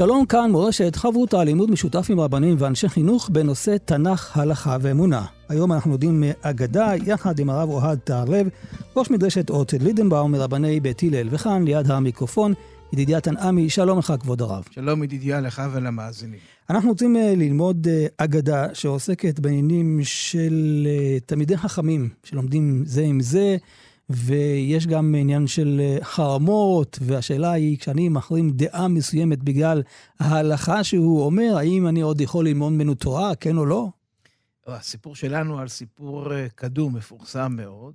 שלום כאן מורשת חברותה לימוד משותף עם רבנים ואנשי חינוך בנושא תנ"ך, הלכה ואמונה. היום אנחנו לומדים אגדה יחד עם הרב אוהד תערב, ראש מדרשת אות לידנבאום מרבני בית הלל, וכאן ליד המיקרופון ידידיה תנעמי, שלום לך כבוד הרב. שלום ידידיה לך ולמאזינים. אנחנו רוצים אה, ללמוד אה, אגדה שעוסקת בעניינים של אה, תלמידי חכמים שלומדים זה עם זה. ויש גם עניין של אה, חרמות, והשאלה היא, כשאני מחרים דעה מסוימת בגלל ההלכה שהוא אומר, האם אני עוד יכול ללמוד ממנו תורה, כן או לא? הסיפור שלנו על סיפור אה, קדום, מפורסם מאוד,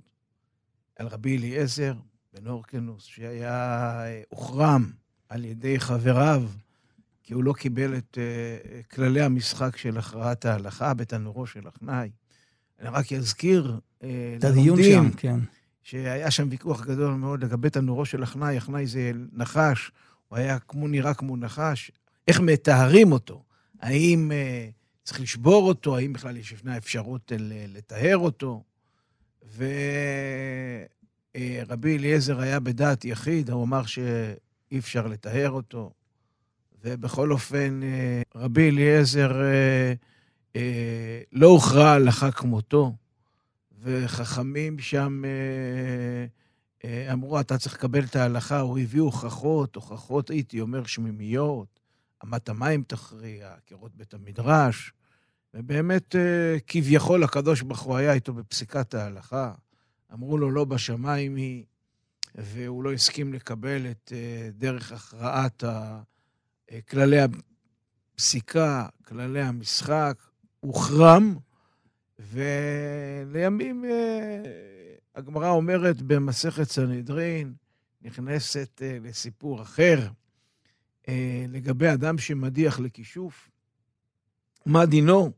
על רבי אליעזר בן אורקנוס, שהיה אה, הוחרם על ידי חבריו, כי הוא לא קיבל את כללי המשחק של הכרעת ההלכה בתנורו של הכנאי. אני רק אזכיר את הדיון שם, כן. שהיה שם ויכוח גדול מאוד לגבי תנורו של אחנאי, אחנאי זה נחש, הוא היה כמו, נראה כמו נחש, איך מטהרים אותו? האם uh, צריך לשבור אותו? האם בכלל יש ישנה אפשרות לטהר אותו? ורבי uh, אליעזר היה בדעת יחיד, הוא אמר שאי אפשר לטהר אותו. ובכל אופן, uh, רבי אליעזר uh, uh, לא הוכרע הלכה כמותו. וחכמים שם אה, אה, אמרו, אתה צריך לקבל את ההלכה, או הביאו הוכחות, הוכחות, הייתי אומר, שמימיות, אמת המים תכריע, קירות בית המדרש, ובאמת, אה, כביכול הקדוש ברוך הוא היה איתו בפסיקת ההלכה. אמרו לו, לא בשמיים היא, והוא לא הסכים לקבל את דרך הכרעת כללי הפסיקה, כללי המשחק, הוחרם, ולימים אה, הגמרא אומרת במסכת סנהדרין, נכנסת אה, לסיפור אחר, אה, לגבי אדם שמדיח לכישוף. מה דינו?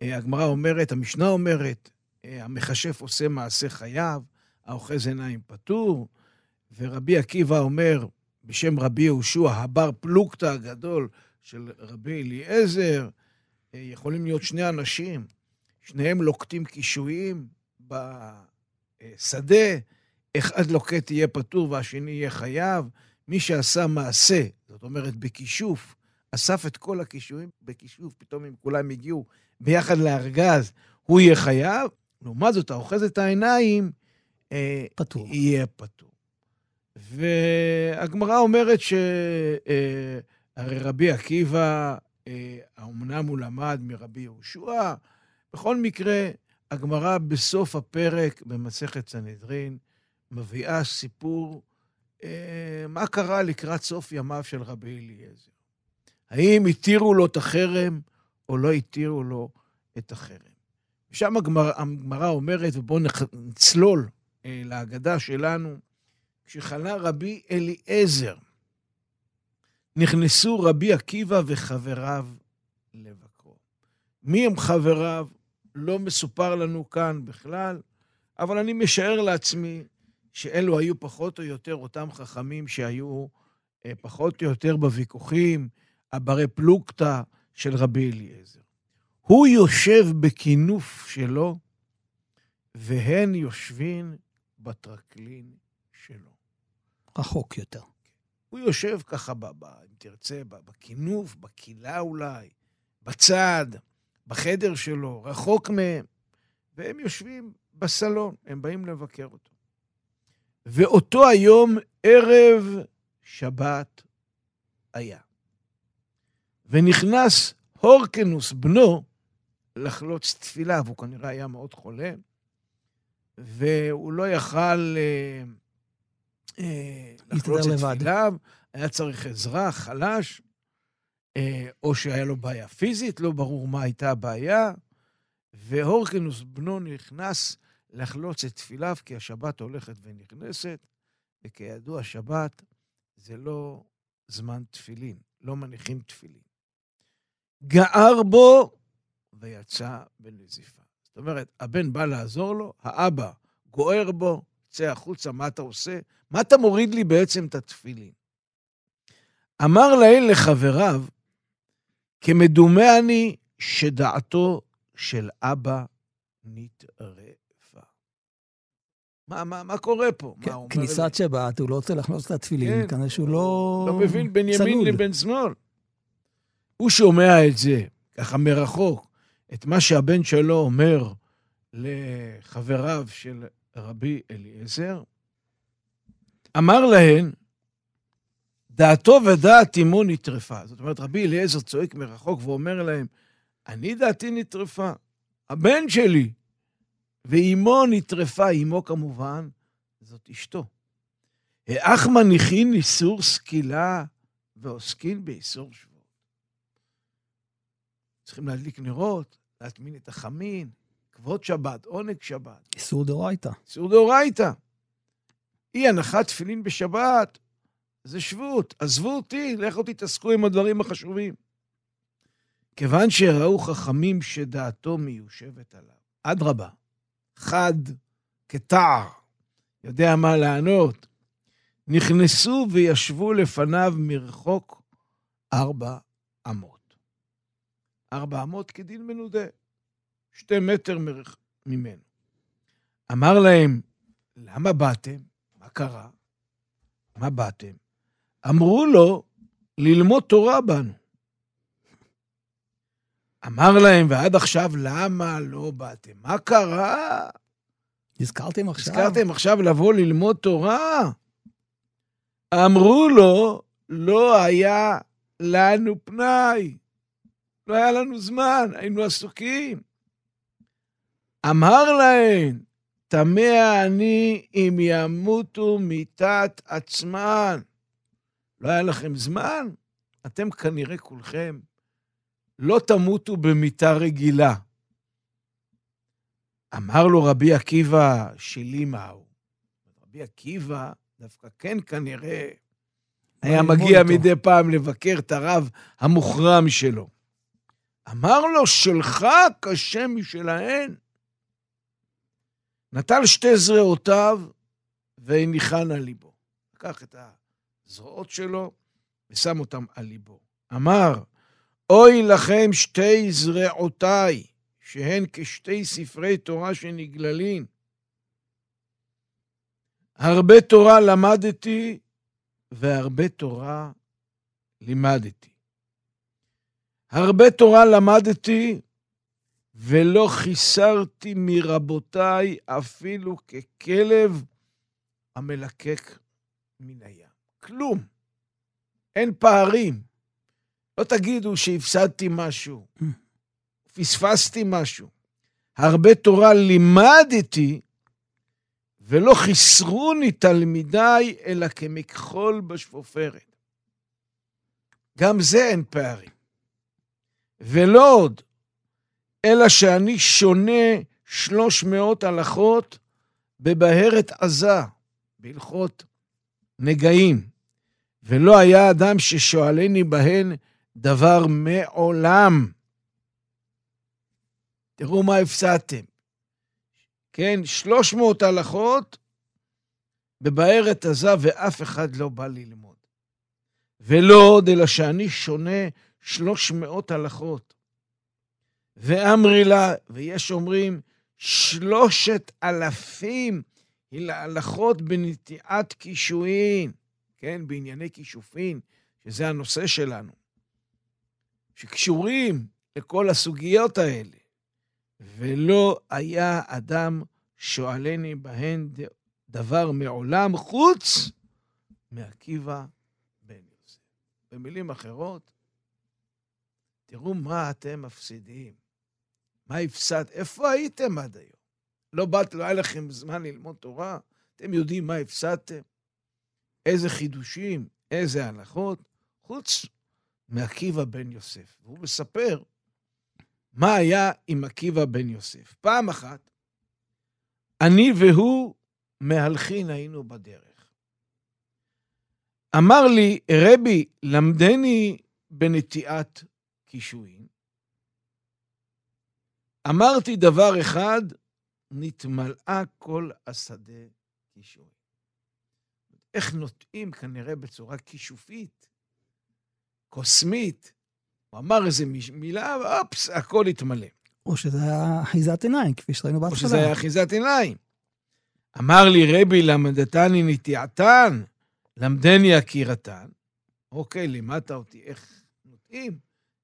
הגמרא אומרת, המשנה אומרת, המכשף עושה מעשה חייו, האוחז עיניים פטור, ורבי עקיבא אומר, בשם רבי יהושע, הבר פלוגתא הגדול של רבי אליעזר, יכולים להיות שני אנשים שניהם לוקטים קישואים בשדה, אחד לוקט יהיה פטור והשני יהיה חייב. מי שעשה מעשה, זאת אומרת בכישוף, אסף את כל הקישואים בכישוף, פתאום אם כולם הגיעו ביחד לארגז, הוא יהיה חייב. לעומת זאת, האוחז את העיניים, אה, פטור. יהיה פטור. והגמרא אומרת שהרי אה, רבי עקיבא, אה, האומנם הוא למד מרבי יהושע, בכל מקרה, הגמרא בסוף הפרק במסכת סנהדרין מביאה סיפור אה, מה קרה לקראת סוף ימיו של רבי אליעזר. האם התירו לו את החרם או לא התירו לו את החרם. ושם הגמרא, הגמרא אומרת, ובואו נצלול אה, להגדה שלנו, כשחלה רבי אליעזר, נכנסו רבי עקיבא וחבריו לבקרו. מי הם חבריו? לא מסופר לנו כאן בכלל, אבל אני משער לעצמי שאלו היו פחות או יותר אותם חכמים שהיו אה, פחות או יותר בוויכוחים, הברי פלוגתא של רבי אליעזר. הוא יושב בכינוף שלו, והן יושבים בטרקלין שלו. רחוק יותר. הוא יושב ככה, ב, ב, אם תרצה, בכינוף, בקילה אולי, בצד. בחדר שלו, רחוק מהם, והם יושבים בסלון, הם באים לבקר אותו. ואותו היום, ערב שבת היה. ונכנס הורקנוס, בנו, לחלוץ תפילה, והוא כנראה היה מאוד חולה, והוא לא יכל אה, אה, לחלוץ את תפיליו, היה צריך עזרה, חלש, או שהיה לו בעיה פיזית, לא ברור מה הייתה הבעיה, והורקנוס בנו נכנס לחלוץ את תפיליו, כי השבת הולכת ונכנסת, וכידוע, שבת זה לא זמן תפילין, לא מניחים תפילין. גער בו ויצא בנזיפה. זאת אומרת, הבן בא לעזור לו, האבא גוער בו, צא החוצה, מה אתה עושה? מה אתה מוריד לי בעצם את התפילין? אמר לאל לחבריו, כמדומה אני שדעתו של אבא נטרפה. מה, מה, מה קורה פה? כן, מה, כניסת לי? שבת, הוא לא רוצה לחלוץ את התפילין, כן, כנראה שהוא לא... לא מבין בין ימין צלול. לבין שמאל. הוא שומע את זה, ככה מרחוק, את מה שהבן שלו אומר לחבריו של רבי אליעזר, אמר להן, דעתו ודעת אמו נטרפה. זאת אומרת, רבי אליעזר צועק מרחוק ואומר להם, אני דעתי נטרפה, הבן שלי, ואימו נטרפה, אימו כמובן, זאת אשתו. האח מניחין איסור סקילה ועוסקין באיסור שבועות. צריכים להדליק נרות, להטמין את החמין, כבוד שבת, עונג שבת. איסור דאורייתא. איסור דאורייתא. אי הנחת תפילין בשבת, זה שבות. עזבו אותי, לכו תתעסקו עם הדברים החשובים. כיוון שראו חכמים שדעתו מיושבת עליו, אדרבה, חד כתער, יודע מה לענות, נכנסו וישבו לפניו מרחוק ארבע אמות. ארבע אמות כדין מנודה, שתי מטר מרח... ממנו. אמר להם, למה באתם? מה קרה? מה באתם? אמרו לו, ללמוד תורה בנו. אמר להם, ועד עכשיו למה לא באתם? מה קרה? נזכרתם עכשיו? הזכרתם עכשיו לבוא ללמוד תורה? אמרו לו, לא היה לנו פנאי. לא היה לנו זמן, היינו עסוקים. אמר להם, תמה אני אם ימותו מיתת עצמן. לא היה לכם זמן? אתם כנראה כולכם לא תמותו במיתה רגילה. אמר לו רבי עקיבא, שלי מהו? רבי עקיבא דווקא כן כנראה היה ללמוד מגיע אותו. מדי פעם לבקר את הרב המוחרם שלו. אמר לו, שלך קשה משלהן. נטל שתי זרועותיו והניחן על ליבו. לקח את הזרועות שלו ושם אותם על ליבו. אמר, אוי לכם שתי זרעותיי, שהן כשתי ספרי תורה שנגללין. הרבה תורה למדתי והרבה תורה לימדתי. הרבה תורה למדתי ולא חיסרתי מרבותיי אפילו ככלב המלקק מן הים. כלום. אין פערים. לא תגידו שהפסדתי משהו, פספסתי משהו. הרבה תורה לימדתי, ולא חיסרוני תלמידיי, אלא כמכחול בשפופרת. גם זה אין פערים. ולא עוד, אלא שאני שונה שלוש מאות הלכות בבהרת עזה, בהלכות נגעים, ולא היה אדם ששואלני בהן דבר מעולם. תראו מה הפסדתם. כן, שלוש מאות הלכות בבהרת עזה, ואף אחד לא בא ללמוד. ולא עוד, אלא שאני שונה שלוש מאות הלכות. ואמרי לה, ויש אומרים, שלושת אלפים הלכות בנטיעת קישואין, כן, בענייני כישופין, שזה הנושא שלנו, שקשורים לכל הסוגיות האלה. ולא היה אדם שואלני בהן דבר מעולם חוץ מעקיבא בן יוסף. במילים אחרות, תראו מה אתם מפסידים. מה הפסד? איפה הייתם עד היום? לא באת, לא היה לכם זמן ללמוד תורה? אתם יודעים מה הפסדתם? איזה חידושים, איזה הלכות? חוץ מעקיבא בן יוסף. והוא מספר מה היה עם עקיבא בן יוסף. פעם אחת אני והוא מהלכין היינו בדרך. אמר לי, רבי, למדני בנטיעת קישואין. אמרתי דבר אחד, נתמלאה כל השדה קישואין. איך נוטעים כנראה בצורה כישופית, קוסמית. הוא אמר איזה מילה, ואופס, הכל התמלא. או שזה היה אחיזת עיניים, כפי שראינו בהתחלה. או שזה היה אחיזת עיניים. אמר לי רבי למדתני נטיעתן, למדני עקירתן. אוקיי, לימדת אותי איך נוטעים,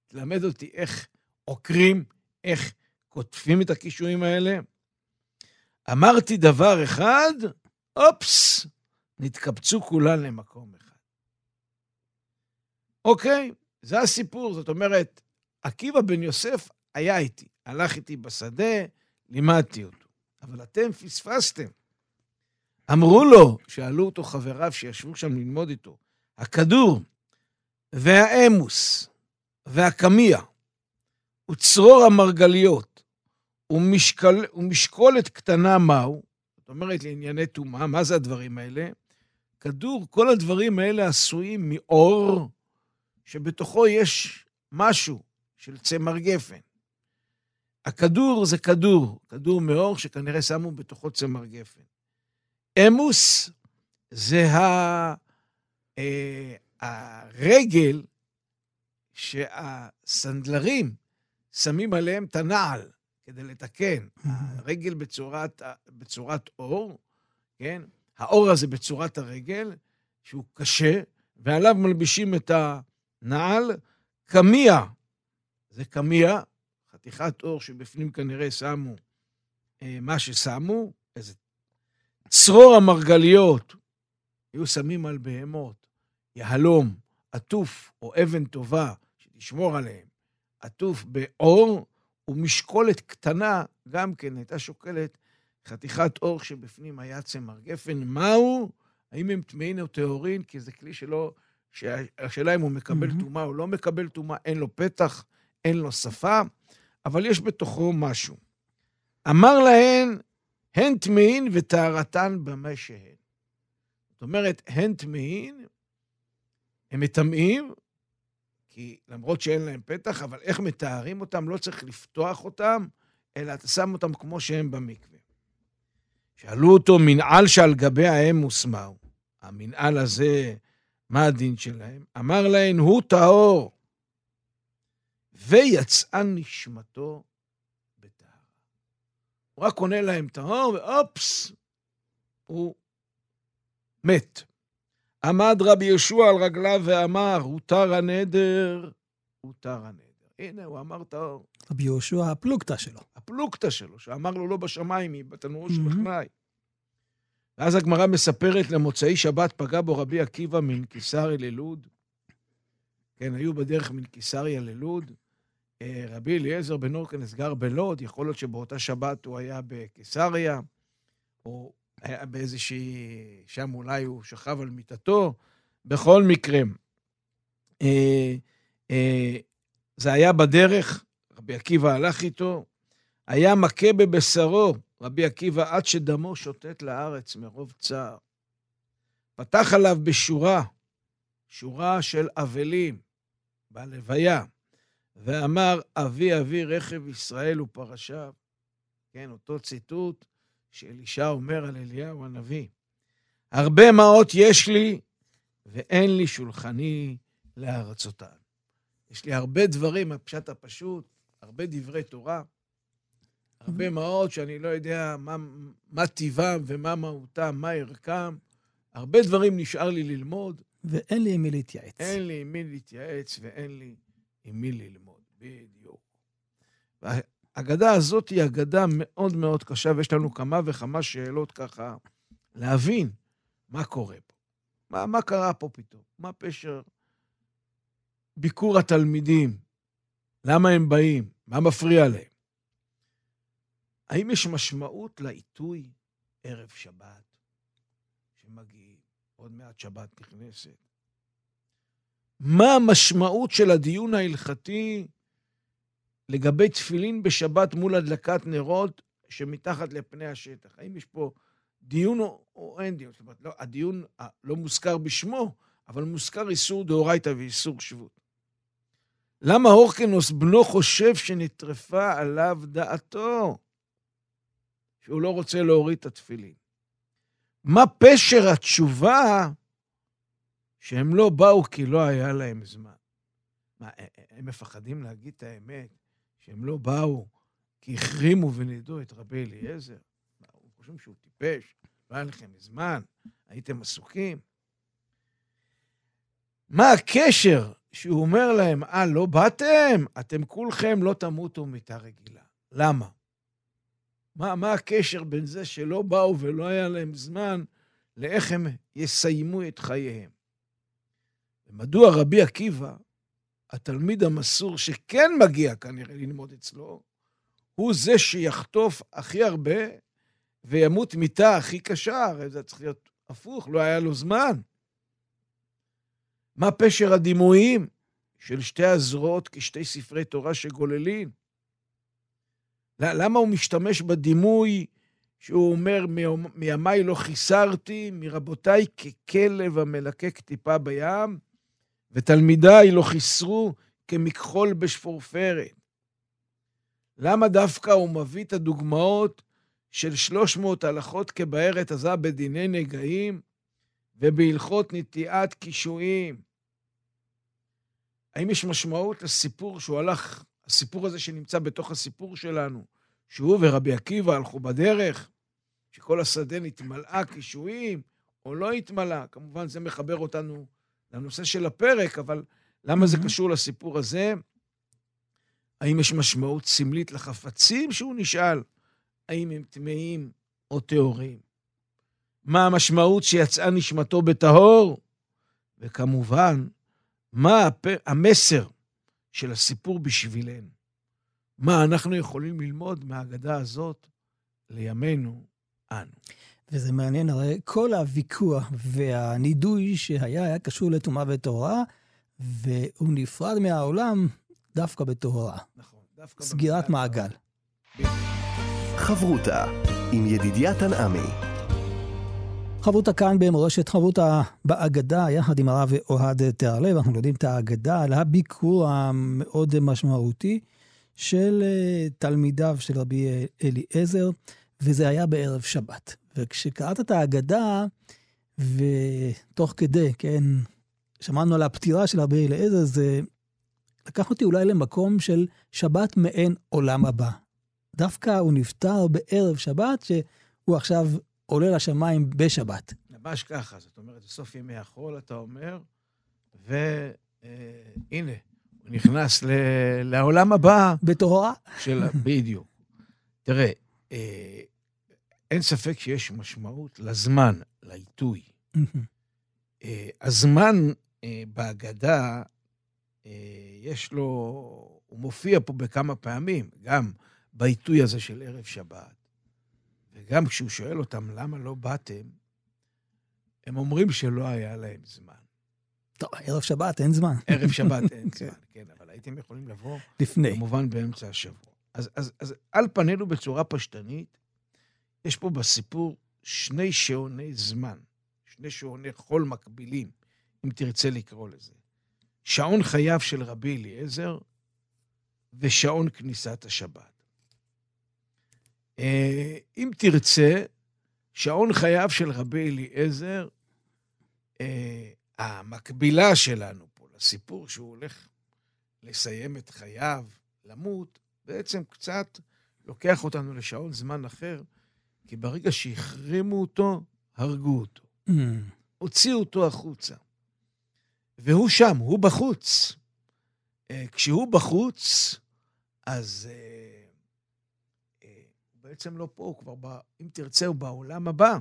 תלמד אותי איך עוקרים, איך קוטפים את הקישואים האלה. אמרתי דבר אחד, אופס, נתקבצו כולן למקום אחד. אוקיי, זה הסיפור. זאת אומרת, עקיבא בן יוסף היה איתי, הלך איתי בשדה, לימדתי אותו. אבל אתם פספסתם. אמרו לו, שאלו אותו חבריו שישבו שם ללמוד איתו, הכדור והאמוס והקמיע וצרור המרגליות ומשקל, ומשקולת קטנה מהו, זאת אומרת לענייני טומאה, מה זה הדברים האלה? כדור, כל הדברים האלה עשויים מאור, שבתוכו יש משהו של צמר גפן. הכדור זה כדור, כדור מאור שכנראה שמו בתוכו צמר גפן. אמוס זה ה... אה, הרגל שהסנדלרים שמים עליהם את הנעל כדי לתקן. הרגל בצורת, בצורת אור, כן? האור הזה בצורת הרגל, שהוא קשה, ועליו מלבישים את הנעל. קמיע, זה קמיע, חתיכת אור שבפנים כנראה שמו אה, מה ששמו, איזה צרור המרגליות, היו שמים על בהמות, יהלום, עטוף או אבן טובה, שתשמור עליהם, עטוף באור, ומשקולת קטנה, גם כן הייתה שוקלת חתיכת אור שבפנים היה צמר גפן. מהו? האם הם טמאים או טהורין? כי זה כלי שלא... השאלה אם הוא מקבל טומאה mm-hmm. או לא מקבל טומאה, אין לו פתח, אין לו שפה, אבל יש בתוכו משהו. אמר להן, הן טמאין וטהרתן במה שהן. זאת אומרת, הן טמאין, הם מטמאים, כי למרות שאין להם פתח, אבל איך מטהרים אותם? לא צריך לפתוח אותם, אלא אתה שם אותם כמו שהם במקווה. שאלו אותו, מנעל שעל גבי האם מוסמר. המנעל הזה, מה הדין שלהם? אמר להן, הוא טהור. ויצאה נשמתו בטהרה. הוא רק עונה להם טהור, ואופס, הוא מת. עמד רבי יהושע על רגליו ואמר, הותר הנדר, הותר הנדר. הנה, הוא אמר טהור. רבי יהושע, הפלוגתא שלו. הפלוגתא שלו, שאמר לו לא בשמיים, היא בתנור של חנאי. ואז הגמרא מספרת, למוצאי שבת פגע בו רבי עקיבא מנקיסריה ללוד. כן, היו בדרך מנקיסריה ללוד. אה, רבי אליעזר בן אורקנס גר בלוד, יכול להיות שבאותה שבת הוא היה בקיסריה, או היה באיזושהי... שם אולי הוא שכב על מיטתו. בכל מקרה, אה, אה, זה היה בדרך, רבי עקיבא הלך איתו, היה מכה בבשרו, רבי עקיבא, עד שדמו שוטט לארץ מרוב צער. פתח עליו בשורה, שורה של אבלים בלוויה, ואמר, אבי אבי רכב ישראל ופרשיו. כן, אותו ציטוט שאלישע אומר על אליהו הנביא. הרבה מעות יש לי, ואין לי שולחני לארצותיו. יש לי הרבה דברים, הפשט הפשוט, הרבה דברי תורה, הרבה מעות שאני לא יודע מה, מה טיבם ומה מהותם, מה ערכם. הרבה דברים נשאר לי ללמוד. ואין לי עם מי להתייעץ. אין לי עם מי להתייעץ ואין לי עם מי ללמוד, בדיוק. והאגדה הזאת היא אגדה מאוד מאוד קשה, ויש לנו כמה וכמה שאלות ככה להבין מה קורה פה. מה, מה קרה פה פתאום? מה פשר ביקור התלמידים? למה הם באים? מה מפריע להם? האם יש משמעות לעיתוי ערב שבת, שמגיעים, עוד מעט שבת נכנסת? מה המשמעות של הדיון ההלכתי לגבי תפילין בשבת מול הדלקת נרות, שמתחת לפני השטח. האם יש פה דיון או, או אין דיון? זאת אומרת, לא, הדיון לא מוזכר בשמו, אבל מוזכר איסור דאורייתא ואיסור שבות. למה הורקנוס בנו חושב שנטרפה עליו דעתו? שהוא לא רוצה להוריד את התפילין. מה פשר התשובה שהם לא באו כי לא היה להם זמן? מה, הם מפחדים להגיד את האמת, שהם לא באו כי החרימו ונידו את רבי אליעזר? הם חושבים שהוא טיפש, לא היה לכם זמן, הייתם עסוקים. מה הקשר שהוא אומר להם, אה, לא באתם? אתם כולכם לא תמותו מיתה רגילה. למה? מה, מה הקשר בין זה שלא באו ולא היה להם זמן לאיך הם יסיימו את חייהם? ומדוע רבי עקיבא, התלמיד המסור שכן מגיע כנראה ללמוד אצלו, הוא זה שיחטוף הכי הרבה וימות מיתה הכי קשה, הרי זה צריך להיות הפוך, לא היה לו זמן. מה פשר הדימויים של שתי הזרועות כשתי ספרי תורה שגוללים? למה הוא משתמש בדימוי שהוא אומר, מימיי לא חיסרתי, מרבותיי ככלב המלקק טיפה בים, ותלמידיי לא חיסרו כמכחול בשפורפרת. למה דווקא הוא מביא את הדוגמאות של 300 הלכות כבארת עזה בדיני נגעים ובהלכות נטיעת קישואים? האם יש משמעות לסיפור שהוא הלך, הסיפור הזה שנמצא בתוך הסיפור שלנו, שהוא ורבי עקיבא הלכו בדרך, שכל השדה נתמלאה קישואים, או לא התמלא? כמובן, זה מחבר אותנו לנושא של הפרק, אבל למה זה קשור לסיפור הזה? האם יש משמעות סמלית לחפצים שהוא נשאל? האם הם טמאים או טהורים? מה המשמעות שיצאה נשמתו בטהור? וכמובן, מה המסר של הסיפור בשבילנו? מה אנחנו יכולים ללמוד מהאגדה הזאת לימינו אנו? וזה מעניין, הרי כל הוויכוח והנידוי שהיה, היה קשור לטומאה וטהרה, והוא נפרד מהעולם דווקא בטהרה. נכון, דווקא... סגירת מעגל. חברותה עם ידידיה תנעמי. חברותה כאן במורשת חברותה באגדה, יחד עם הרב אוהד תיארלב, אנחנו יודעים את האגדה על הביקור המאוד משמעותי של אה, תלמידיו של רבי אליעזר, וזה היה בערב שבת. וכשקראת את האגדה, ותוך כדי, כן, שמענו על הפטירה של רבי אליעזר, זה לקח אותי אולי למקום של שבת מעין עולם הבא. דווקא הוא נפטר בערב שבת, שהוא עכשיו עולה לשמיים בשבת. ממש ככה, זאת אומרת, בסוף ימי החול, אתה אומר, והנה, אה, הוא נכנס ל, לעולם הבא. בטהרה. של, בדיוק. תראה, אה, אין ספק שיש משמעות לזמן, לעיתוי. אה, הזמן בהגדה, יש לו, הוא מופיע פה בכמה פעמים, גם בעיתוי הזה של ערב שבת, וגם כשהוא שואל אותם למה לא באתם, הם אומרים שלא היה להם זמן. טוב, ערב שבת אין זמן. ערב שבת אין כן. זמן, כן, אבל הייתם יכולים לבוא... לפני. כמובן באמצע השבוע. אז, אז, אז על פנינו בצורה פשטנית, יש פה בסיפור שני שעוני זמן, שני שעוני חול מקבילים, אם תרצה לקרוא לזה. שעון חייו של רבי אליעזר ושעון כניסת השבת. אה, אם תרצה, שעון חייו של רבי אליעזר, אה, המקבילה שלנו פה לסיפור שהוא הולך לסיים את חייו, למות, בעצם קצת לוקח אותנו לשעון זמן אחר, כי ברגע שהחרימו אותו, הרגו אותו. Mm. הוציאו אותו החוצה. והוא שם, הוא בחוץ. אה, כשהוא בחוץ, אז בעצם לא פה, הוא כבר, ב, אם תרצה, הוא בעולם הבא.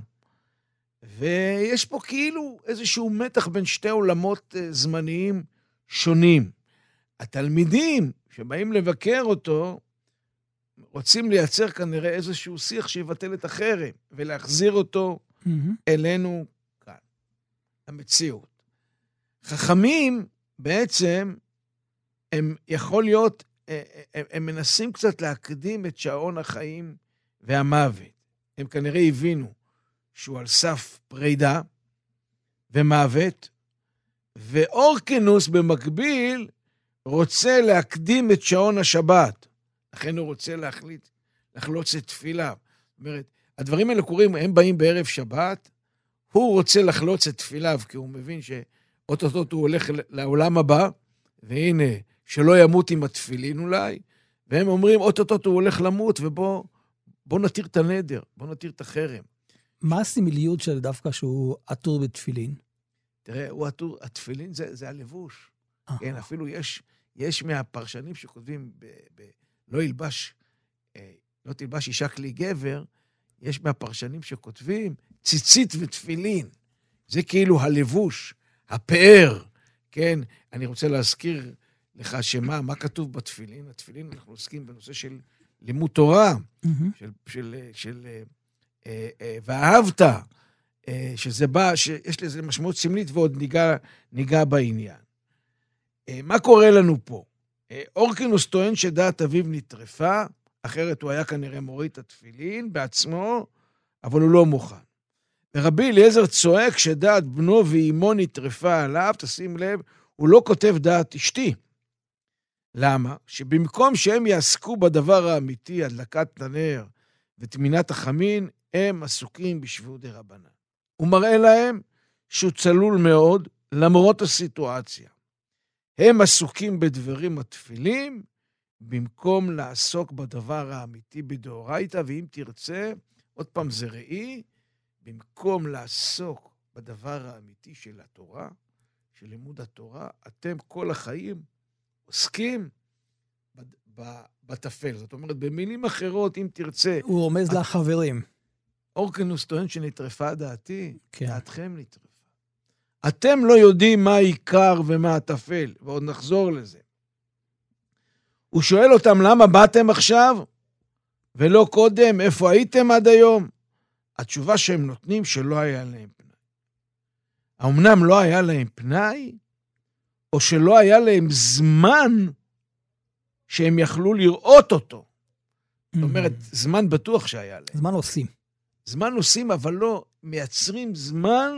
ויש פה כאילו איזשהו מתח בין שתי עולמות אה, זמניים שונים. התלמידים שבאים לבקר אותו, רוצים לייצר כנראה איזשהו שיח שיבטל את החרם, ולהחזיר אותו mm-hmm. אלינו כאן, המציאות. חכמים בעצם, הם יכול להיות, אה, אה, הם, הם מנסים קצת להקדים את שעון החיים והמוות. הם כנראה הבינו שהוא על סף פרידה ומוות, ואורקנוס במקביל רוצה להקדים את שעון השבת. לכן הוא רוצה להחליט, לחלוץ את תפילה. זאת אומרת, הדברים האלה קורים, הם באים בערב שבת, הוא רוצה לחלוץ את תפיליו, כי הוא מבין שאו-טו-טו הוא הולך לעולם הבא, והנה, שלא ימות עם התפילין אולי, והם אומרים, או-טו-טו הוא הולך למות, ובוא בוא נתיר את הנדר, בוא נתיר את החרם. מה הסמליות של דווקא שהוא עטור בתפילין? תראה, הוא עטור, התפילין זה, זה הלבוש. כן, אפילו יש, יש מהפרשנים שכותבים, ב, ב, לא ילבש, אה, לא תלבש אישה כלי גבר, יש מהפרשנים שכותבים ציצית ותפילין. זה כאילו הלבוש, הפאר, כן? אני רוצה להזכיר לך שמה, מה כתוב בתפילין? התפילין, אנחנו עוסקים בנושא של לימוד תורה, mm-hmm. של, של, של אה, אה, אה, ואהבת, אה, שזה בא, שיש לזה משמעות סמלית ועוד ניגע, ניגע בעניין. אה, מה קורה לנו פה? אה, אורקינוס טוען שדעת אביו נטרפה, אחרת הוא היה כנראה מוריד את התפילין בעצמו, אבל הוא לא מוכן. ורבי אליעזר צועק שדעת בנו ואימו נטרפה עליו, תשים לב, הוא לא כותב דעת אשתי. למה? שבמקום שהם יעסקו בדבר האמיתי, הדלקת הנר וטמינת החמין, הם עסוקים בשביעות רבנן. הוא מראה להם שהוא צלול מאוד, למרות הסיטואציה. הם עסוקים בדברים התפילים, במקום לעסוק בדבר האמיתי בדאורייתא, ואם תרצה, עוד פעם זה ראי, במקום לעסוק בדבר האמיתי של התורה, של לימוד התורה, אתם כל החיים עוסקים בטפל. זאת אומרת, במילים אחרות, אם תרצה... הוא רומז את... לחברים. אורקנוס טוען שנטרפה דעתי, כן. דעתכם נטרפה. אתם לא יודעים מה העיקר ומה הטפל, ועוד נחזור לזה. הוא שואל אותם, למה באתם עכשיו ולא קודם? איפה הייתם עד היום? התשובה שהם נותנים שלא היה להם פנאי. האמנם לא היה להם פנאי, או שלא היה להם זמן שהם יכלו לראות אותו. זאת אומרת, זמן בטוח שהיה להם. זמן עושים. זמן עושים, אבל לא מייצרים זמן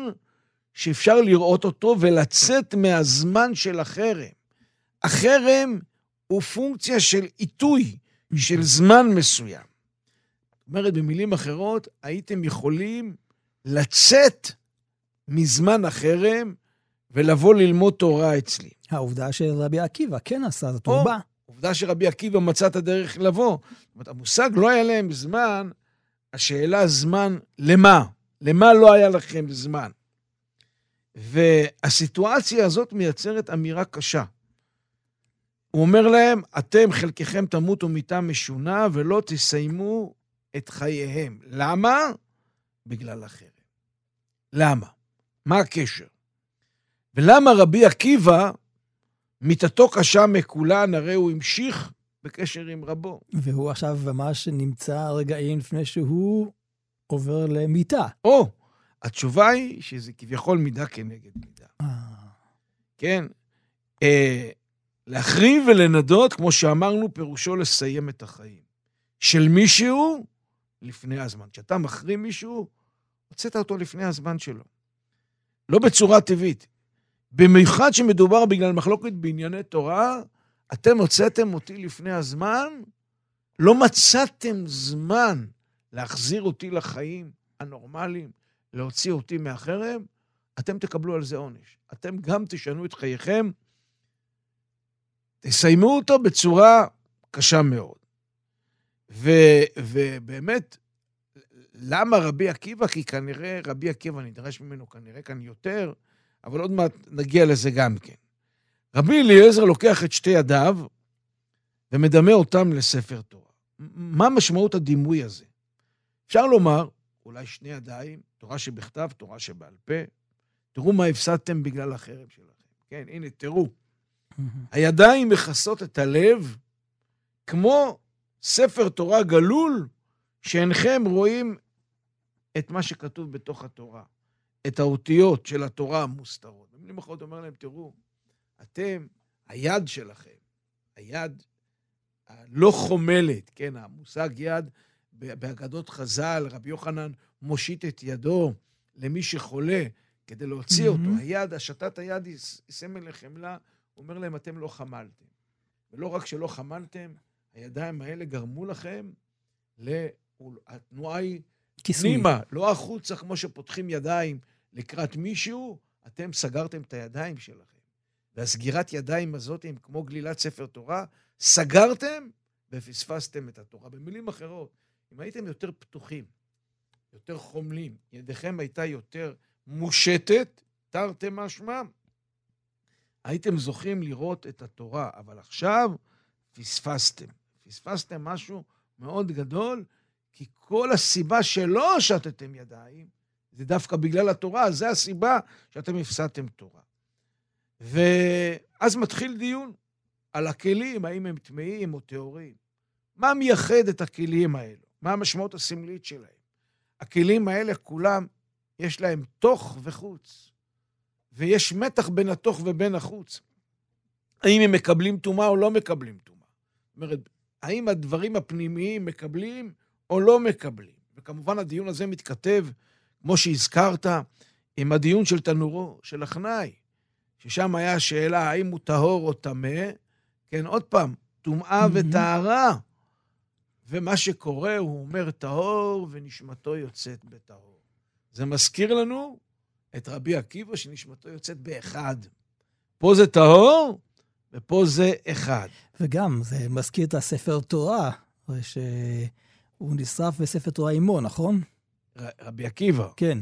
שאפשר לראות אותו ולצאת מהזמן של החרם. החרם הוא פונקציה של עיתוי, של זמן מסוים. זאת אומרת, במילים אחרות, הייתם יכולים לצאת מזמן החרם ולבוא ללמוד תורה אצלי. העובדה שרבי עקיבא כן עשה זאת, הוא בא. עובדה שרבי עקיבא מצא את הדרך לבוא. זאת אומרת, המושג לא היה להם זמן, השאלה זמן למה? למה לא היה לכם זמן? והסיטואציה הזאת מייצרת אמירה קשה. הוא אומר להם, אתם חלקכם תמותו מיתה משונה ולא תסיימו את חייהם. למה? בגלל החרם. למה? מה הקשר? ולמה רבי עקיבא, מיתתו קשה מכולן, הרי הוא המשיך בקשר עם רבו. והוא עכשיו ממש נמצא רגעים לפני שהוא עובר למיתה. או, התשובה היא שזה כביכול מידה כנגד מידה. אה. כן? אה, להחריב ולנדות, כמו שאמרנו, פירושו לסיים את החיים. של מישהו לפני הזמן. כשאתה מחרים מישהו, הוצאת אותו לפני הזמן שלו. לא בצורה טבעית. במיוחד שמדובר בגלל מחלוקת בענייני תורה, אתם הוצאתם אותי לפני הזמן, לא מצאתם זמן להחזיר אותי לחיים הנורמליים, להוציא אותי מהחרם, אתם תקבלו על זה עונש. אתם גם תשנו את חייכם, תסיימו אותו בצורה קשה מאוד. ו, ובאמת, למה רבי עקיבא? כי כנראה רבי עקיבא נדרש ממנו כנראה כאן יותר, אבל עוד מעט נגיע לזה גם כן. רבי אליעזר לוקח את שתי ידיו ומדמה אותם לספר תורה. מה משמעות הדימוי הזה? אפשר לומר, אולי שני ידיים, תורה שבכתב, תורה שבעל פה. תראו מה הפסדתם בגלל החרב שלכם. כן, הנה, תראו. הידיים מכסות את הלב כמו ספר תורה גלול, שאינכם רואים את מה שכתוב בתוך התורה, את האותיות של התורה המוסתרות. במילים אחרות אומר להם, תראו, אתם, היד שלכם, היד הלא חומלת, כן, המושג יד באגדות חז"ל, רבי יוחנן מושיט את ידו למי שחולה כדי להוציא אותו. היד, השתת היד היא סמל לחמלה, אומר להם, אתם לא חמלתם. ולא רק שלא חמלתם, הידיים האלה גרמו לכם, התנועה היא פנימה, לא החוצה, כמו שפותחים ידיים לקראת מישהו, אתם סגרתם את הידיים שלכם. והסגירת ידיים הזאת, הם כמו גלילת ספר תורה, סגרתם ופספסתם את התורה. במילים אחרות, אם הייתם יותר פתוחים, יותר חומלים, ידיכם הייתה יותר מושטת, תרתי משמע, הייתם זוכים לראות את התורה, אבל עכשיו פספסתם. פספסתם משהו מאוד גדול, כי כל הסיבה שלא הושטתם ידיים, זה דווקא בגלל התורה, זה הסיבה שאתם הפסדתם תורה. ואז מתחיל דיון על הכלים, האם הם טמאים או טהורים. מה מייחד את הכלים האלו? מה המשמעות הסמלית שלהם? הכלים האלה כולם, יש להם תוך וחוץ, ויש מתח בין התוך ובין החוץ. האם הם מקבלים טומאה או לא מקבלים טומאה? זאת אומרת, האם הדברים הפנימיים מקבלים או לא מקבלים? וכמובן הדיון הזה מתכתב, כמו שהזכרת, עם הדיון של תנורו של הכנאי, ששם היה השאלה האם הוא טהור או טמא. כן, עוד פעם, טומאה mm-hmm. וטהרה. ומה שקורה, הוא אומר טהור ונשמתו יוצאת בטהור. זה מזכיר לנו את רבי עקיבא שנשמתו יוצאת באחד. פה זה טהור ופה זה אחד. וגם, זה מזכיר את הספר תורה, שהוא נשרף בספר תורה עמו, נכון? רבי עקיבא. כן.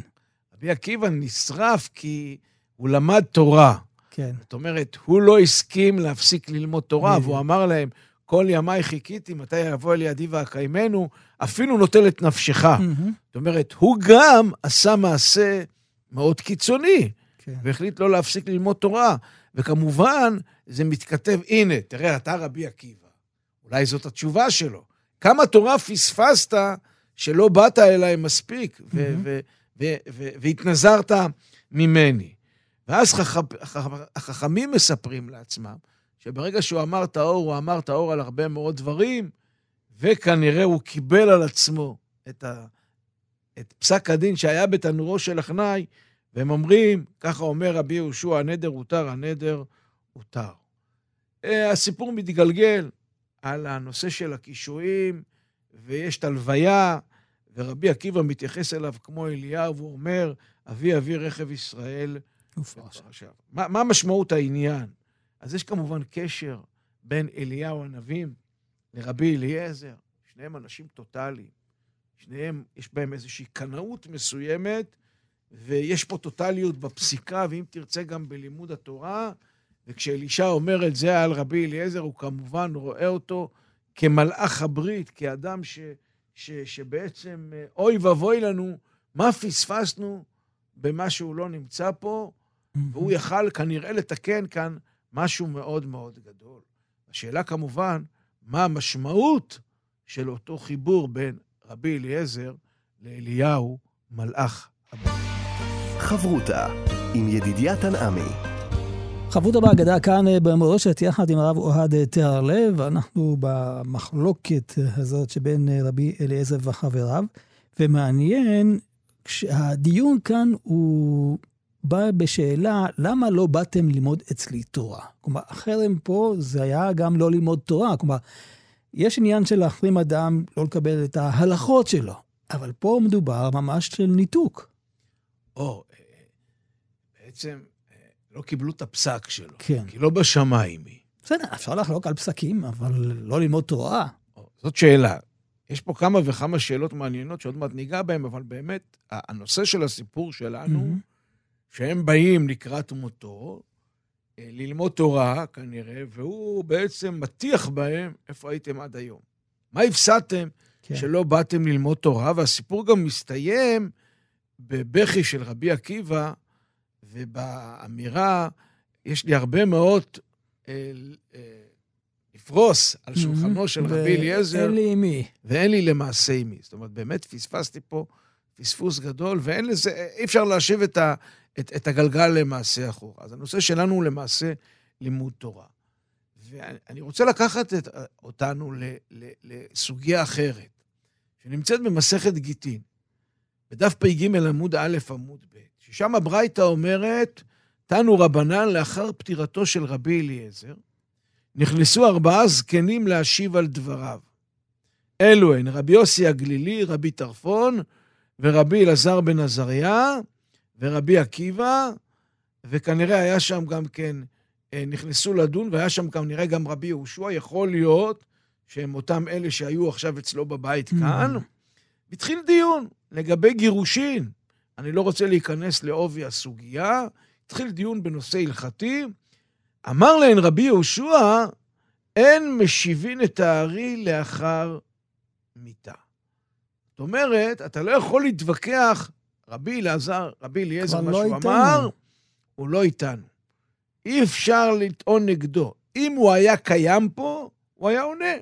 רבי עקיבא נשרף כי הוא למד תורה. כן. זאת אומרת, הוא לא הסכים להפסיק ללמוד תורה, והוא אמר להם, כל ימיי חיכיתי, מתי יבוא אל ידי ואקיימנו, אפילו נוטל את נפשך. זאת אומרת, הוא גם עשה מעשה מאוד קיצוני, כן. והחליט לא להפסיק ללמוד תורה. וכמובן, זה מתכתב, הנה, תראה, אתה רבי עקיבא. אולי זאת התשובה שלו. כמה תורה פספסת שלא באת אליי מספיק, והתנזרת ממני. ואז החכמים מספרים לעצמם שברגע שהוא אמר טהור, הוא אמר טהור על הרבה מאוד דברים, וכנראה הוא קיבל על עצמו את, ה, את פסק הדין שהיה בתנורו של הכנאי, והם אומרים, ככה אומר רבי יהושע, הנדר הותר, הנדר הותר. אה, הסיפור מתגלגל על הנושא של הקישואים, ויש את הלוויה, ורבי עקיבא מתייחס אליו כמו אליהו, והוא אומר, אבי אבי רכב ישראל. מה, מה משמעות העניין? אז יש כמובן קשר בין אליהו הנביאים לרבי אליעזר. שניהם אנשים טוטאליים. שניהם, יש בהם איזושהי קנאות מסוימת, ויש פה טוטליות בפסיקה, ואם תרצה גם בלימוד התורה. וכשאלישע אומר את זה על רבי אליעזר, הוא כמובן רואה אותו כמלאך הברית, כאדם ש, ש, שבעצם, אוי ואבוי לנו, מה פספסנו במה שהוא לא נמצא פה, והוא יכל כנראה לתקן כאן משהו מאוד מאוד גדול. השאלה כמובן, מה המשמעות של אותו חיבור בין רבי אליעזר לאליהו, מלאך הברית. חברותה עם ידידיה תנעמי. חברותה בהגדה כאן אה, במורשת יחד עם הרב אוהד אה, תיארלב, אנחנו במחלוקת הזאת שבין אה, רבי אליעזר וחבריו, ומעניין, שהדיון כאן הוא בא בשאלה, למה לא באתם ללמוד אצלי תורה? כלומר, החרם פה זה היה גם לא ללמוד תורה. כלומר, יש עניין של להחרים אדם לא לקבל את ההלכות שלו, אבל פה מדובר ממש של ניתוק. או, אה, בעצם אה, לא קיבלו את הפסק שלו. כן. כי לא בשמיים היא. בסדר, אפשר לחלוק על פסקים, אבל לא ללמוד תורה. זאת שאלה. יש פה כמה וכמה שאלות מעניינות שעוד מעט ניגע בהן, אבל באמת, הנושא של הסיפור שלנו, mm-hmm. שהם באים לקראת מותו, אה, ללמוד תורה כנראה, והוא בעצם מטיח בהם איפה הייתם עד היום. מה הפסדתם כן. שלא באתם ללמוד תורה? והסיפור גם מסתיים בבכי של רבי עקיבא, ובאמירה, יש לי הרבה מאוד אה, אה, לפרוס על שולחנו של רבי אליעזר. ואין לי מי. ואין לי למעשה מי. זאת אומרת, באמת פספסתי פה פספוס גדול, ואין לזה, אי אפשר להשיב את, ה, את, את הגלגל למעשה אחורה. אז הנושא שלנו הוא למעשה לימוד תורה. ואני רוצה לקחת את, אותנו ל, ל, לסוגיה אחרת, שנמצאת במסכת גיטין, בדף פ"ג עמוד א' עמוד ב', ששם הברייתא אומרת, תנו רבנן לאחר פטירתו של רבי אליעזר, נכנסו ארבעה זקנים להשיב על דבריו. אלו הן רבי יוסי הגלילי, רבי טרפון, ורבי אלעזר בן עזריה, ורבי עקיבא, וכנראה היה שם גם כן, אה, נכנסו לדון, והיה שם כנראה גם רבי יהושע, יכול להיות שהם אותם אלה שהיו עכשיו אצלו בבית כאן. והתחיל דיון לגבי גירושין. אני לא רוצה להיכנס לעובי הסוגיה, התחיל דיון בנושא הלכתי. אמר להן רבי יהושע, אין משיבין את הארי לאחר מיתה. זאת אומרת, אתה לא יכול להתווכח, רבי אלעזר, רבי אליעזר, מה לא שהוא איתנו. אמר, הוא לא איתנו. אי אפשר לטעון נגדו. אם הוא היה קיים פה, הוא היה עונה.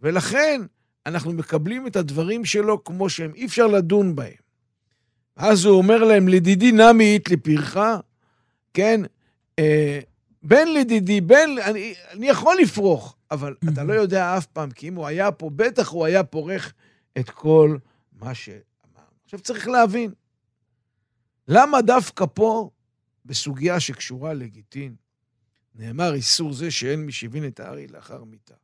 ולכן, אנחנו מקבלים את הדברים שלו כמו שהם, אי אפשר לדון בהם. אז הוא אומר להם, לדידי נמי אית לפירך, כן? אה, בן לדידי, בן, אני, אני יכול לפרוח, אבל אתה לא יודע אף פעם, כי אם הוא היה פה, בטח הוא היה פורך את כל מה שאמר. עכשיו צריך להבין, למה דווקא פה, בסוגיה שקשורה לגיטין, נאמר איסור זה שאין משיבין את הארי לאחר מיתה.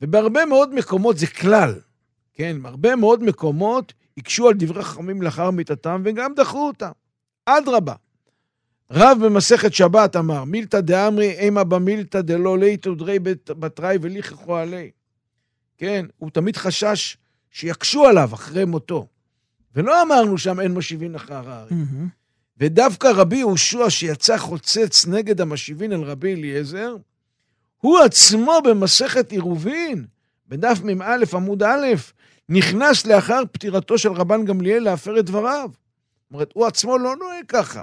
ובהרבה מאוד מקומות זה כלל, כן? בהרבה מאוד מקומות הקשו על דברי חכמים לאחר מיתתם וגם דחו אותם. אדרבה. רב במסכת שבת אמר, מילתא דאמרי אימה במילתא דלא ליתו דרי בת- בתראי וליככו עלי. כן, הוא תמיד חשש שיקשו עליו אחרי מותו. ולא אמרנו שם אין משיבין אחר הארי. מהמם. ודווקא רבי יהושע שיצא חוצץ נגד המשיבין על רבי אליעזר, הוא עצמו במסכת עירובין, בדף מ"א עמוד א', נכנס לאחר פטירתו של רבן גמליאל להפר את דבריו. זאת אומרת, הוא עצמו לא נוהג ככה.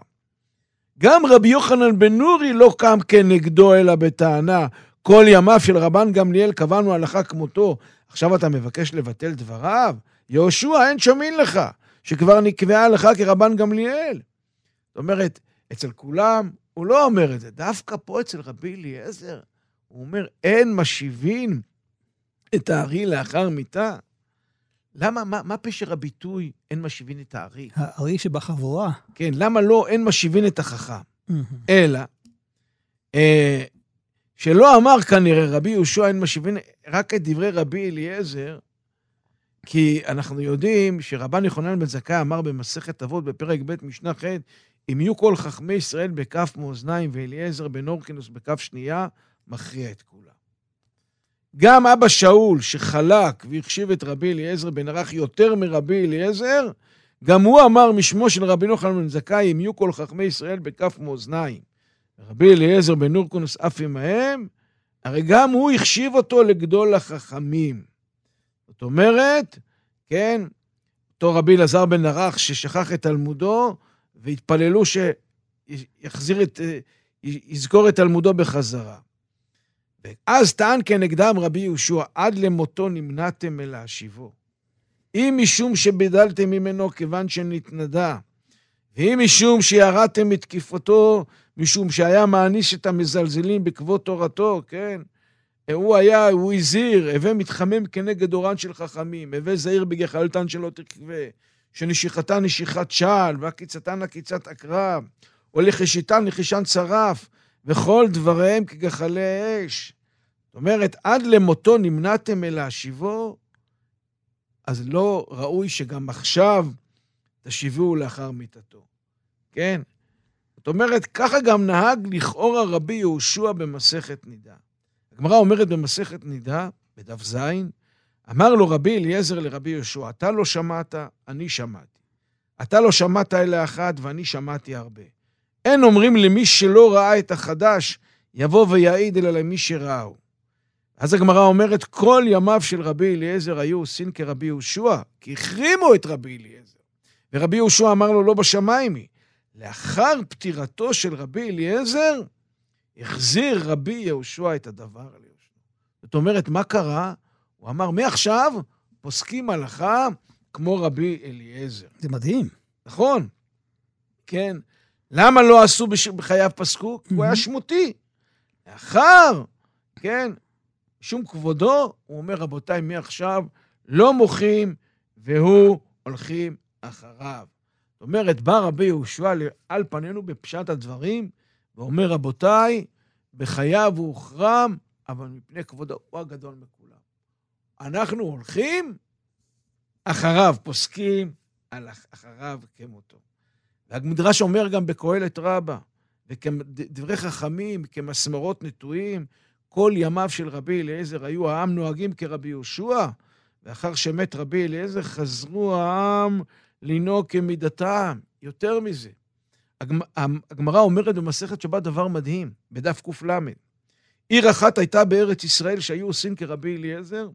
גם רבי יוחנן בן נורי לא קם כנגדו אלא בטענה, כל ימיו של רבן גמליאל קבענו הלכה כמותו, עכשיו אתה מבקש לבטל דבריו? יהושע, אין שמין לך, שכבר נקבעה לך כרבן גמליאל. זאת אומרת, אצל כולם הוא לא אומר את זה. דווקא פה אצל רבי אליעזר, הוא אומר, אין משיבין את הארי לאחר מיתה. למה, מה, מה פשר הביטוי אין משיבין את הארי? הארי שבחבורה. כן, למה לא אין משיבין את החכם? אלא, אה, שלא אמר כנראה רבי יהושע אין משיבין רק את דברי רבי אליעזר, כי אנחנו יודעים שרבן יוחנן בן זכאי אמר במסכת אבות בפרק ב' משנה ח', אם יהיו כל חכמי ישראל בכף מאזניים ואליעזר בן אורקינוס בכף שנייה, מכריע את כולם. גם אבא שאול, שחלק והחשיב את רבי אליעזר בן ערך יותר מרבי אליעזר, גם הוא אמר משמו של רבי יוחנן בן זכאי, אם יהיו כל חכמי ישראל בכף מאזניים. רבי אליעזר בן אורקינוס אף עמהם, הרי גם הוא החשיב אותו לגדול החכמים. זאת אומרת, כן, אותו רבי אלעזר בן ערך ששכח את תלמודו, והתפללו שיחזיר את, אה, יזכור את תלמודו בחזרה. ואז טען כנגדם רבי יהושע, עד למותו נמנעתם מלהשיבו. אם משום שבידלתם ממנו כיוון שנתנדה, ואם משום שירדתם מתקיפותו, משום שהיה מעניש את המזלזלים בכבוד תורתו, כן? הוא היה, הוא הזהיר, הווה מתחמם כנגד אורן של חכמים, הווה זהיר בגחלתן שלא תקווה, שנשיכתה נשיכת שעל, ועקיצתן עקיצת עקרב, או לחישיתן לחישן צרף, וכל דבריהם כגחלי אש. זאת אומרת, עד למותו נמנעתם מלהשיבו, אז לא ראוי שגם עכשיו תשיבוהו לאחר מיתתו. כן? זאת אומרת, ככה גם נהג לכאורה רבי יהושע במסכת נידה. הגמרא אומרת במסכת נידה, בדף ז, אמר לו רבי אליעזר לרבי יהושע, אתה לא שמעת, אני שמעתי. אתה לא שמעת אלא אחת, ואני שמעתי הרבה. אין אומרים למי שלא ראה את החדש, יבוא ויעיד, אלא למי שראהו. אז הגמרא אומרת, כל ימיו של רבי אליעזר היו עושים כרבי יהושע, כי החרימו את רבי אליעזר. ורבי יהושע אמר לו, לא בשמיים היא. לאחר פטירתו של רבי אליעזר, החזיר רבי יהושע את הדבר על יהושע. זאת אומרת, מה קרה? הוא אמר, מעכשיו פוסקים הלכה כמו רבי אליעזר. זה מדהים. נכון, כן. למה לא עשו בחייו פסקו? כי הוא היה שמותי. לאחר, כן, שום כבודו, הוא אומר, רבותיי, מעכשיו לא מוחים, והוא הולכים אחריו. זאת אומרת, בא רבי יהושע על פנינו בפשט הדברים, ואומר, רבותיי, בחייו הוא הוחרם, אבל מפני כבודו הוא הגדול מכולם. אנחנו הולכים אחריו, פוסקים על אחריו כמותו. והמדרש אומר גם בקהלת רבה, וכדברי חכמים, כמסמרות נטועים, כל ימיו של רבי אליעזר היו העם נוהגים כרבי יהושע, ואחר שמת רבי אליעזר חזרו העם לנהוג כמידתם. יותר מזה, הגמרא אומרת במסכת שבת דבר מדהים, בדף קל. עיר אחת הייתה בארץ ישראל שהיו עושים כרבי אליעזר,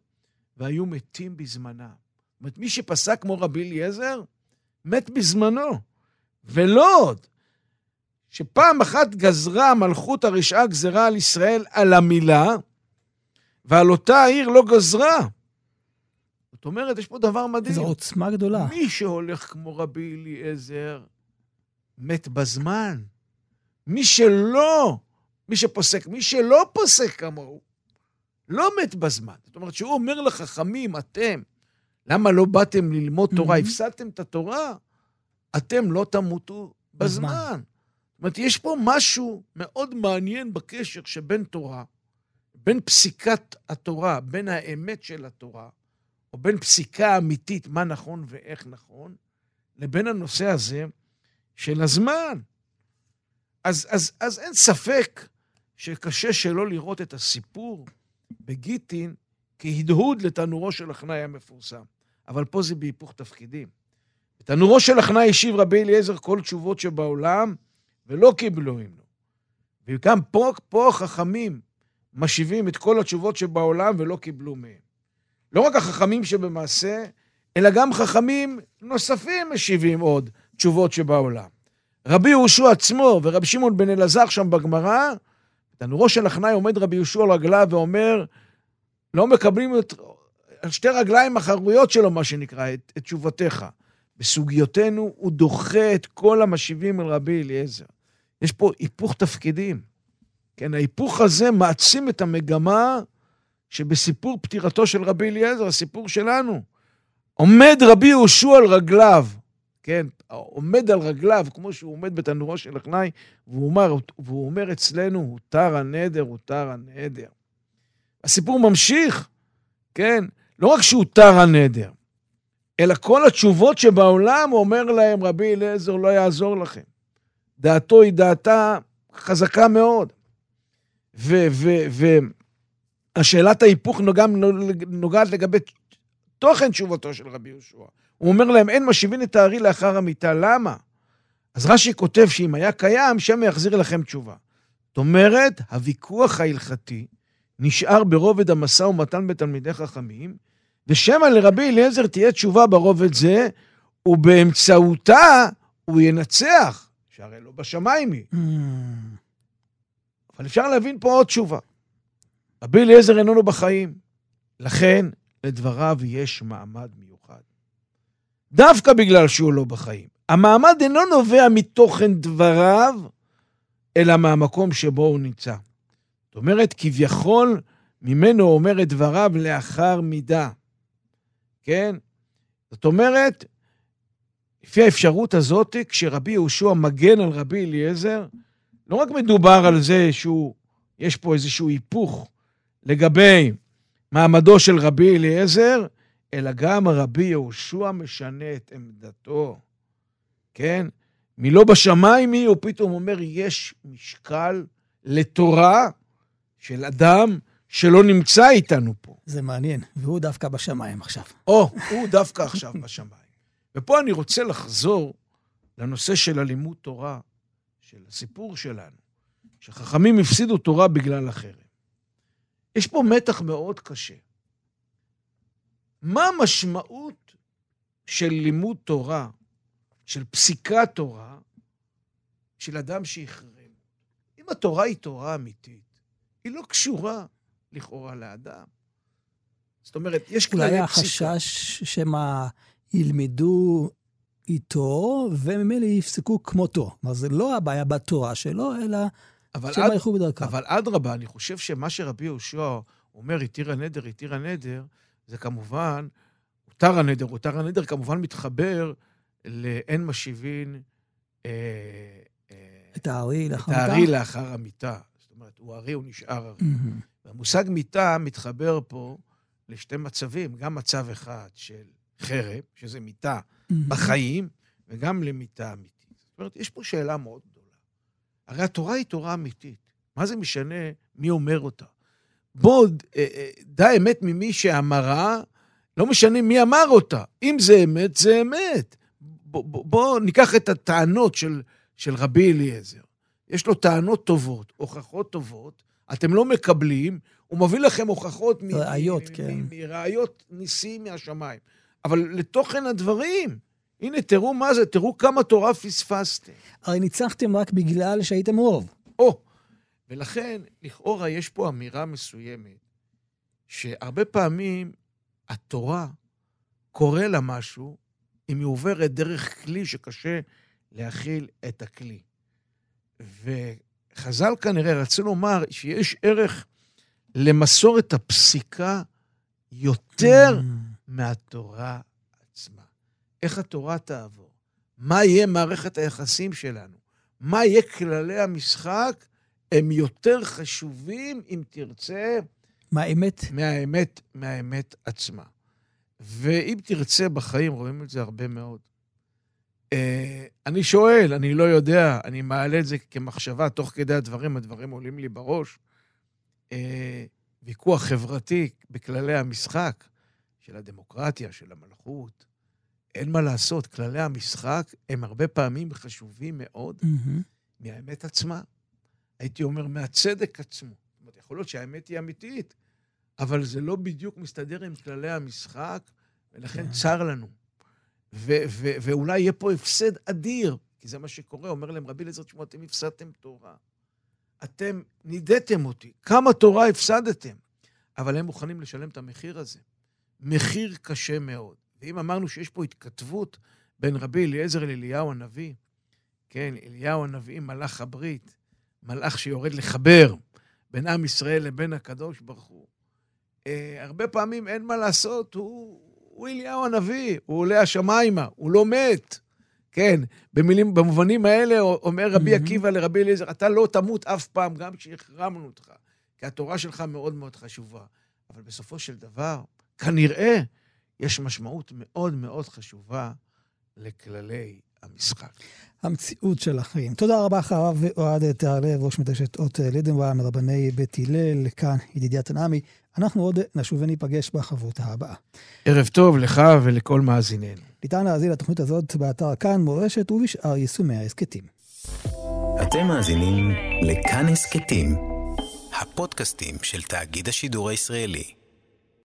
והיו מתים בזמנה. זאת אומרת, מי שפסק כמו רבי אליעזר, מת בזמנו. ולא עוד, שפעם אחת גזרה מלכות הרשעה גזרה על ישראל על המילה, ועל אותה העיר לא גזרה. זאת אומרת, יש פה דבר מדהים. זו עוצמה גדולה. מי שהולך כמו רבי אליעזר, מת בזמן. מי שלא, מי שפוסק, מי שלא פוסק כמוהו, לא מת בזמן. זאת אומרת, שהוא אומר לחכמים, אתם, למה לא באתם ללמוד תורה? Mm-hmm. הפסדתם את התורה? אתם לא תמותו בזמן. בזמן. זאת אומרת, יש פה משהו מאוד מעניין בקשר שבין תורה, בין פסיקת התורה, בין האמת של התורה, או בין פסיקה אמיתית, מה נכון ואיך נכון, לבין הנושא הזה של הזמן. אז, אז, אז אין ספק שקשה שלא לראות את הסיפור בגיטין כהדהוד לתנורו של אחנאי המפורסם. אבל פה זה בהיפוך תפקידים. בתנורו של אחנאי השיב רבי אליעזר כל תשובות שבעולם, ולא קיבלו ממנו. וגם פה, פה חכמים משיבים את כל התשובות שבעולם ולא קיבלו מהם. לא רק החכמים שבמעשה, אלא גם חכמים נוספים משיבים עוד תשובות שבעולם. רבי יהושע עצמו ורבי שמעון בן אלעזר שם בגמרא, בתנורו של אחנאי עומד רבי יהושע על רגליו ואומר, לא מקבלים את, על שתי רגליים אחרויות שלו, מה שנקרא, את, את תשובותיך. בסוגיותינו הוא דוחה את כל המשיבים אל רבי אליעזר. יש פה היפוך תפקידים. כן, ההיפוך הזה מעצים את המגמה שבסיפור פטירתו של רבי אליעזר, הסיפור שלנו, עומד רבי יהושע על רגליו, כן, עומד על רגליו, כמו שהוא עומד בתנורו של אחנאי, והוא אומר, והוא אומר אצלנו, הותר הנדר, הותר הנדר. הסיפור ממשיך, כן, לא רק שהותר הנדר, אלא כל התשובות שבעולם, אומר להם, רבי אליעזר לא יעזור לכם. דעתו היא דעתה חזקה מאוד. והשאלת ההיפוך נוגע, נוגעת לגבי תוכן תשובתו של רבי יהושע. הוא אומר להם, אין משיבין את הארי לאחר המיטה, למה? אז רש"י כותב שאם היה קיים, שמא יחזיר לכם תשובה. זאת אומרת, הוויכוח ההלכתי נשאר ברובד המשא ומתן בתלמידי חכמים, ושמא לרבי אליעזר תהיה תשובה ברובד זה, ובאמצעותה הוא ינצח, שהרי לא בשמיים היא. Mm. אבל אפשר להבין פה עוד תשובה. רבי אליעזר איננו בחיים, לכן לדבריו יש מעמד מיוחד. דווקא בגלל שהוא לא בחיים. המעמד אינו נובע מתוכן דבריו, אלא מהמקום שבו הוא נמצא. זאת אומרת, כביכול, ממנו אומר את דבריו לאחר מידה. כן? זאת אומרת, לפי האפשרות הזאת, כשרבי יהושע מגן על רבי אליעזר, לא רק מדובר על זה שהוא, יש פה איזשהו היפוך לגבי מעמדו של רבי אליעזר, אלא גם רבי יהושע משנה את עמדתו. כן? מלא בשמיים היא, הוא פתאום אומר, יש משקל לתורה של אדם שלא נמצא איתנו פה. זה מעניין, והוא דווקא בשמיים עכשיו. או, הוא דווקא עכשיו בשמיים. ופה אני רוצה לחזור לנושא של הלימוד תורה, של הסיפור שלנו, שחכמים הפסידו תורה בגלל החרם. יש פה מתח מאוד קשה. מה המשמעות של לימוד תורה, של פסיקת תורה, של אדם שהחרם? אם התורה היא תורה אמיתית, היא לא קשורה לכאורה לאדם. זאת אומרת, יש כללי פסיקה. אולי החשש שמא ילמדו איתו, וממילא יפסקו כמותו. כלומר, זה לא הבעיה בתורה שלו, אלא שמא ילכו בדרכם. אבל אדרבה, אני חושב שמה שרבי יהושע אומר, התיר הנדר, התיר הנדר, זה כמובן אותר הנדר. אותר הנדר כמובן מתחבר לאין משיבין אה, אה, את הארי לאחר את הארי לאחר המיטה. זאת אומרת, הוא ארי, הוא נשאר ארי. מהמם. והמושג מיטה מתחבר פה לשתי מצבים, גם מצב אחד של חרב, שזה מיטה. בחיים, וגם למיטה אמיתית. זאת אומרת, יש פה שאלה מאוד גדולה. הרי התורה היא תורה אמיתית. מה זה משנה מי אומר אותה? בוא, אה, אה, דע אמת ממי שאמרה, לא משנה מי אמר אותה. אם זה אמת, זה אמת. בוא, בוא, בוא ניקח את הטענות של, של רבי אליעזר. יש לו טענות טובות, הוכחות טובות, אתם לא מקבלים, הוא מביא לכם הוכחות ראיות, מ- כן. מ- מראיות ניסים מהשמיים. אבל לתוכן הדברים, הנה, תראו מה זה, תראו כמה תורה פספסתם. הרי ניצחתם רק בגלל שהייתם רוב. או, ולכן, לכאורה יש פה אמירה מסוימת, שהרבה פעמים התורה קורה לה משהו, אם היא עוברת דרך כלי שקשה להכיל את הכלי. וחז"ל כנראה רצו לומר שיש ערך למסורת הפסיקה יותר מהתורה עצמה. איך התורה תעבור? מה יהיה מערכת היחסים שלנו? מה יהיה כללי המשחק? הם יותר חשובים, אם תרצה, מה האמת? מהאמת, מהאמת עצמה. ואם תרצה בחיים, רואים את זה הרבה מאוד. אה, אני שואל, אני לא יודע, אני מעלה את זה כמחשבה, תוך כדי הדברים, הדברים עולים לי בראש. אה, ויכוח חברתי בכללי המשחק של הדמוקרטיה, של המלכות. אין מה לעשות, כללי המשחק הם הרבה פעמים חשובים מאוד מהמם. מהאמת עצמה. הייתי אומר, מהצדק עצמו. זאת אומרת, יכול להיות שהאמת היא אמיתית, אבל זה לא בדיוק מסתדר עם כללי המשחק, ולכן כן. צר לנו. ו- ו- ואולי יהיה פה הפסד אדיר, כי זה מה שקורה, אומר להם רבי אליעזר, תשמעו, אתם הפסדתם תורה. אתם נידיתם אותי, כמה תורה הפסדתם. אבל הם מוכנים לשלם את המחיר הזה. מחיר קשה מאוד. ואם אמרנו שיש פה התכתבות בין רבי אליעזר לאליהו הנביא, כן, אליהו הנביא, מלאך הברית, מלאך שיורד לחבר בין עם ישראל לבין הקדוש ברוך הוא. אה, הרבה פעמים אין מה לעשות, הוא, הוא אליהו הנביא, הוא עולה השמיימה, הוא לא מת. כן, במילים, במובנים האלה אומר רבי מהמם. עקיבא לרבי אליעזר, אתה לא תמות אף פעם, גם כשהחרמנו אותך, כי התורה שלך מאוד מאוד חשובה. אבל בסופו של דבר, כנראה, יש משמעות מאוד מאוד חשובה לכללי המשחק. המציאות של החיים. תודה רבה לך, הרב אוהד תהרלב, ראש מדרשת אות לידנבאום, רבני בית הלל, כאן ידידיה תנעמי. אנחנו עוד נשוב וניפגש בחברותה הבאה. ערב טוב לך ולכל מאזיננו. ניתן להאזין לתוכנית הזאת באתר כאן מורשת ובשאר יישומי ההסכתים. אתם מאזינים לכאן הסכתים, הפודקאסטים של תאגיד השידור הישראלי.